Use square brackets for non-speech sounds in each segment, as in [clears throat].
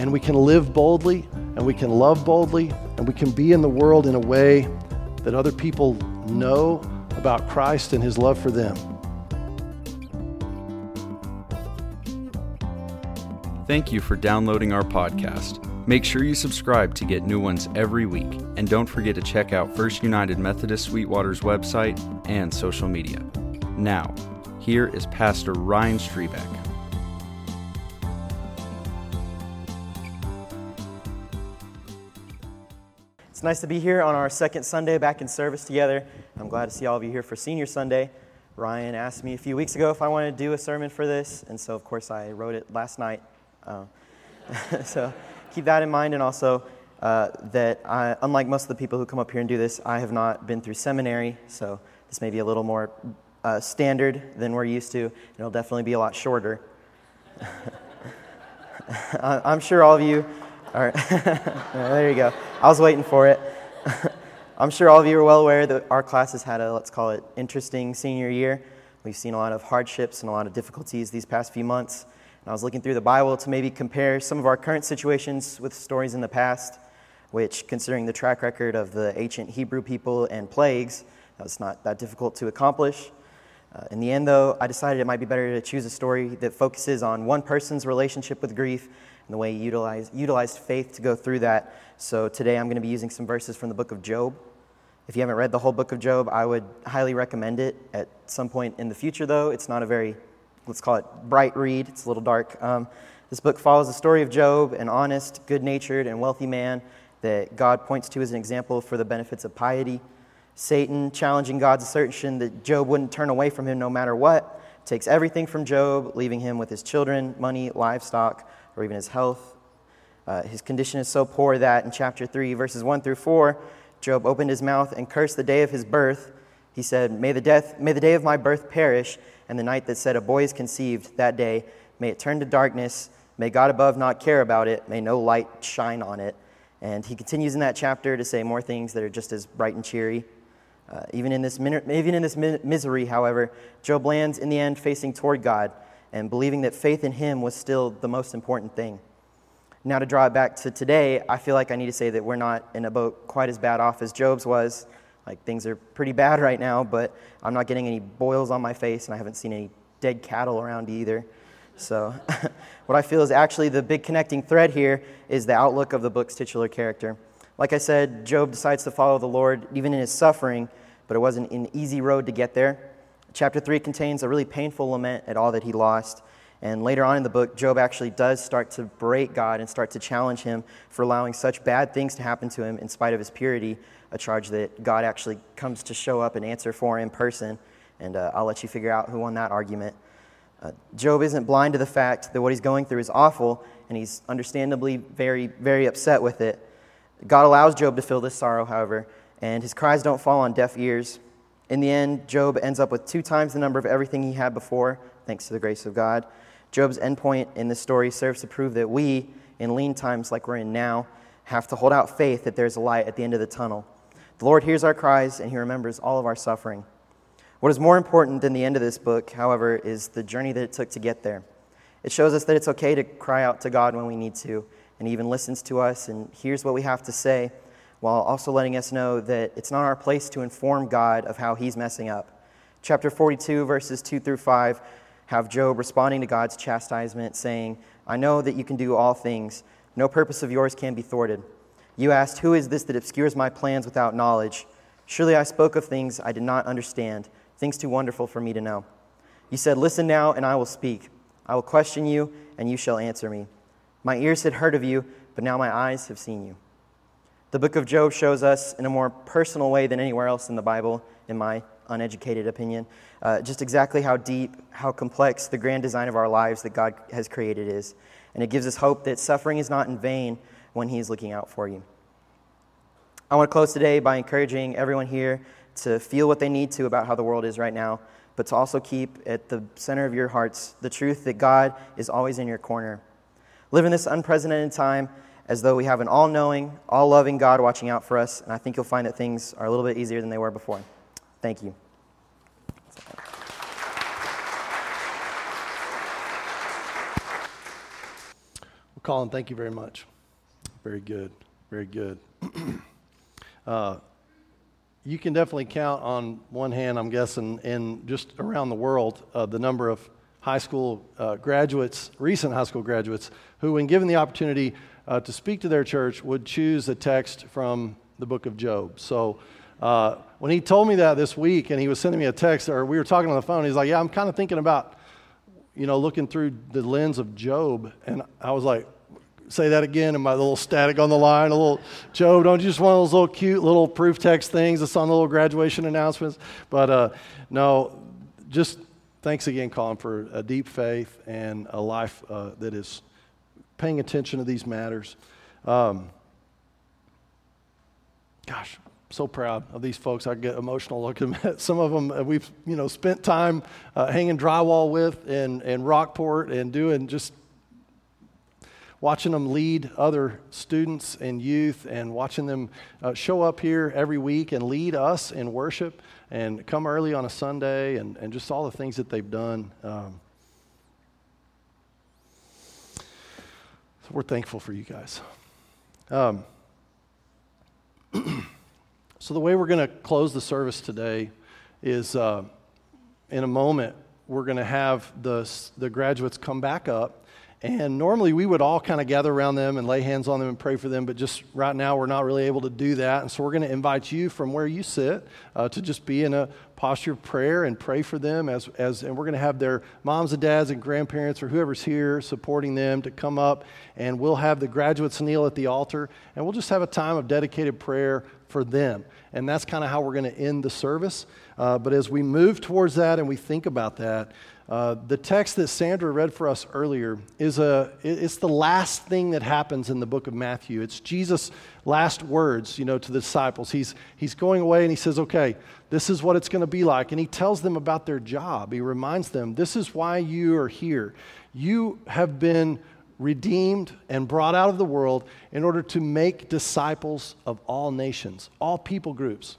and we can live boldly, and we can love boldly, and we can be in the world in a way that other people know about Christ and his love for them. Thank you for downloading our podcast. Make sure you subscribe to get new ones every week. And don't forget to check out First United Methodist Sweetwater's website and social media. Now, here is Pastor Ryan Strebeck. It's nice to be here on our second Sunday back in service together. I'm glad to see all of you here for Senior Sunday. Ryan asked me a few weeks ago if I wanted to do a sermon for this, and so of course I wrote it last night. Uh, [laughs] so keep that in mind, and also uh, that I, unlike most of the people who come up here and do this, I have not been through seminary, so this may be a little more uh, standard than we're used to, and it'll definitely be a lot shorter. [laughs] I'm sure all of you are. [laughs] there you go. I was waiting for it. [laughs] I'm sure all of you are well aware that our class has had a, let's call it, interesting senior year. We've seen a lot of hardships and a lot of difficulties these past few months. And I was looking through the Bible to maybe compare some of our current situations with stories in the past, which, considering the track record of the ancient Hebrew people and plagues, that was not that difficult to accomplish. Uh, in the end, though, I decided it might be better to choose a story that focuses on one person's relationship with grief and the way he utilized, utilized faith to go through that. So today I'm going to be using some verses from the book of Job. If you haven't read the whole book of Job, I would highly recommend it at some point in the future, though. It's not a very, let's call it, bright read, it's a little dark. Um, this book follows the story of Job, an honest, good natured, and wealthy man that God points to as an example for the benefits of piety. Satan, challenging God's assertion that Job wouldn't turn away from him no matter what, takes everything from Job, leaving him with his children, money, livestock, or even his health. Uh, his condition is so poor that in chapter 3, verses 1 through 4, Job opened his mouth and cursed the day of his birth. He said, May the, death, may the day of my birth perish, and the night that said a boy is conceived, that day, may it turn to darkness. May God above not care about it. May no light shine on it. And he continues in that chapter to say more things that are just as bright and cheery. Uh, even in this, even in this misery, however, Job lands in the end facing toward God and believing that faith in Him was still the most important thing. Now, to draw it back to today, I feel like I need to say that we're not in a boat quite as bad off as Job's was. Like, things are pretty bad right now, but I'm not getting any boils on my face, and I haven't seen any dead cattle around either. So, [laughs] what I feel is actually the big connecting thread here is the outlook of the book's titular character. Like I said, Job decides to follow the Lord even in his suffering, but it wasn't an easy road to get there. Chapter 3 contains a really painful lament at all that he lost. And later on in the book, Job actually does start to break God and start to challenge him for allowing such bad things to happen to him in spite of his purity, a charge that God actually comes to show up and answer for in person. And uh, I'll let you figure out who won that argument. Uh, Job isn't blind to the fact that what he's going through is awful, and he's understandably very, very upset with it. God allows Job to feel this sorrow, however, and his cries don't fall on deaf ears. In the end, Job ends up with two times the number of everything he had before, thanks to the grace of God. Job's endpoint in this story serves to prove that we, in lean times like we're in now, have to hold out faith that there's a light at the end of the tunnel. The Lord hears our cries and he remembers all of our suffering. What is more important than the end of this book, however, is the journey that it took to get there. It shows us that it's okay to cry out to God when we need to, and He even listens to us and hears what we have to say while also letting us know that it's not our place to inform God of how he's messing up. Chapter 42, verses 2 through 5, have Job responding to God's chastisement, saying, I know that you can do all things. No purpose of yours can be thwarted. You asked, Who is this that obscures my plans without knowledge? Surely I spoke of things I did not understand, things too wonderful for me to know. You said, Listen now, and I will speak. I will question you, and you shall answer me. My ears had heard of you, but now my eyes have seen you. The book of Job shows us, in a more personal way than anywhere else in the Bible, in my uneducated opinion, uh, just exactly how deep, how complex the grand design of our lives that God has created is. And it gives us hope that suffering is not in vain when He is looking out for you. I want to close today by encouraging everyone here to feel what they need to about how the world is right now, but to also keep at the center of your hearts the truth that God is always in your corner. Live in this unprecedented time as though we have an all knowing, all loving God watching out for us. And I think you'll find that things are a little bit easier than they were before. Thank you. We'll Colin, thank you very much. Very good. Very good. [clears throat] uh, you can definitely count on one hand, I'm guessing, in just around the world, uh, the number of high school uh, graduates, recent high school graduates, who, when given the opportunity uh, to speak to their church, would choose a text from the book of Job. So uh, when he told me that this week and he was sending me a text, or we were talking on the phone, he's like, Yeah, I'm kind of thinking about, you know, looking through the lens of Job. And I was like, say that again and my little static on the line, a little Job, don't you just want those little cute little proof text things that's on the little graduation announcements? But uh, no, just thanks again, Colin, for a deep faith and a life uh, that is paying attention to these matters. Um, gosh, so proud of these folks. I get emotional looking [laughs] at some of them. We've you know spent time uh, hanging drywall with in, in Rockport and doing just watching them lead other students and youth and watching them uh, show up here every week and lead us in worship and come early on a Sunday and, and just all the things that they've done. Um, we're thankful for you guys. Um, [clears throat] so, the way we're going to close the service today is uh, in a moment, we're going to have the, the graduates come back up and normally we would all kind of gather around them and lay hands on them and pray for them, but just right now we're not really able to do that. And so we're going to invite you from where you sit uh, to just be in a posture of prayer and pray for them as, as and we're going to have their moms and dads and grandparents or whoever's here supporting them to come up and we'll have the graduates kneel at the altar and we'll just have a time of dedicated prayer for them. And that's kind of how we're going to end the service. Uh, but as we move towards that and we think about that, uh, the text that Sandra read for us earlier is a, it's the last thing that happens in the book of Matthew. It's Jesus' last words, you know, to the disciples. He's, he's going away and he says, okay, this is what it's going to be like. And he tells them about their job. He reminds them, this is why you are here. You have been redeemed and brought out of the world in order to make disciples of all nations, all people groups.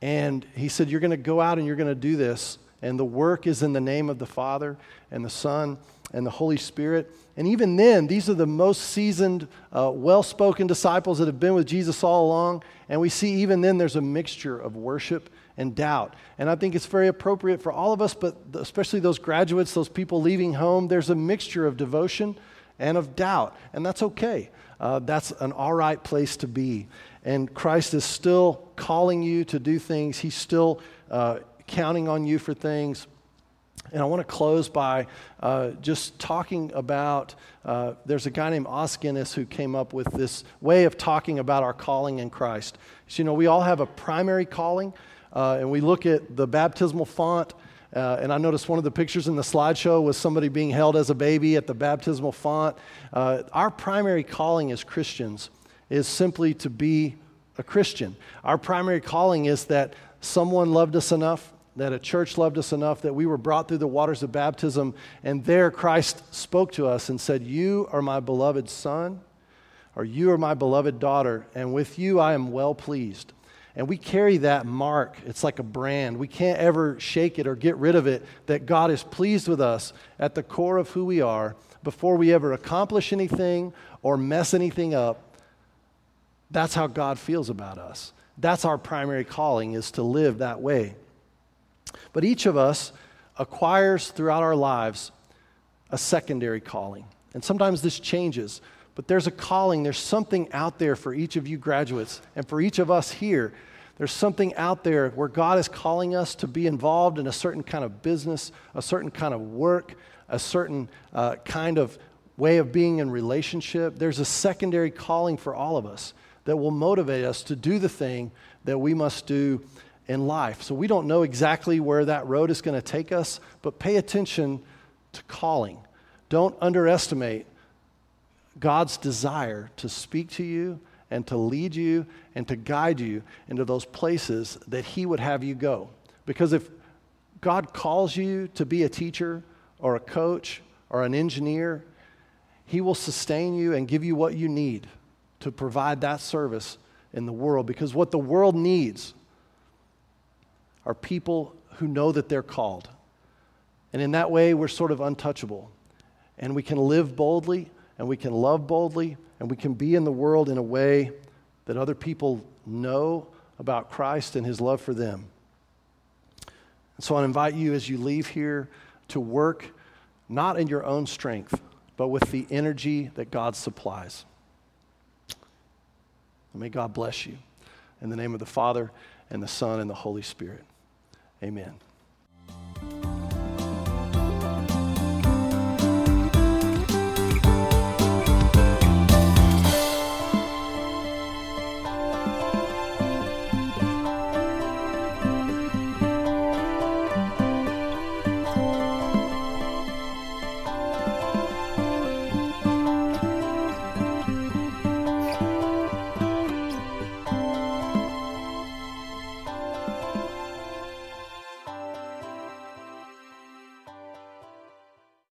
And he said, You're going to go out and you're going to do this and the work is in the name of the Father and the Son and the Holy Spirit. And even then, these are the most seasoned, uh, well spoken disciples that have been with Jesus all along. And we see even then there's a mixture of worship and doubt. And I think it's very appropriate for all of us, but especially those graduates, those people leaving home, there's a mixture of devotion and of doubt. And that's okay. Uh, that's an all right place to be. And Christ is still calling you to do things. He's still uh, counting on you for things. And I want to close by uh, just talking about uh, there's a guy named Os Guinness who came up with this way of talking about our calling in Christ. So, you know, we all have a primary calling, uh, and we look at the baptismal font. Uh, and I noticed one of the pictures in the slideshow was somebody being held as a baby at the baptismal font. Uh, our primary calling as Christians is simply to be a Christian. Our primary calling is that someone loved us enough that a church loved us enough that we were brought through the waters of baptism, and there Christ spoke to us and said, You are my beloved son, or you are my beloved daughter, and with you I am well pleased. And we carry that mark. It's like a brand. We can't ever shake it or get rid of it that God is pleased with us at the core of who we are before we ever accomplish anything or mess anything up. That's how God feels about us. That's our primary calling is to live that way. But each of us acquires throughout our lives a secondary calling. And sometimes this changes, but there's a calling, there's something out there for each of you graduates and for each of us here. There's something out there where God is calling us to be involved in a certain kind of business, a certain kind of work, a certain uh, kind of way of being in relationship. There's a secondary calling for all of us that will motivate us to do the thing that we must do in life. So we don't know exactly where that road is going to take us, but pay attention to calling. Don't underestimate God's desire to speak to you and to lead you and to guide you into those places that He would have you go. Because if God calls you to be a teacher or a coach or an engineer, He will sustain you and give you what you need to provide that service in the world. Because what the world needs are people who know that they're called. And in that way, we're sort of untouchable. And we can live boldly and we can love boldly and we can be in the world in a way that other people know about Christ and his love for them. And so I invite you as you leave here to work not in your own strength, but with the energy that God supplies. And may God bless you. In the name of the Father, and the Son, and the Holy Spirit. Amen.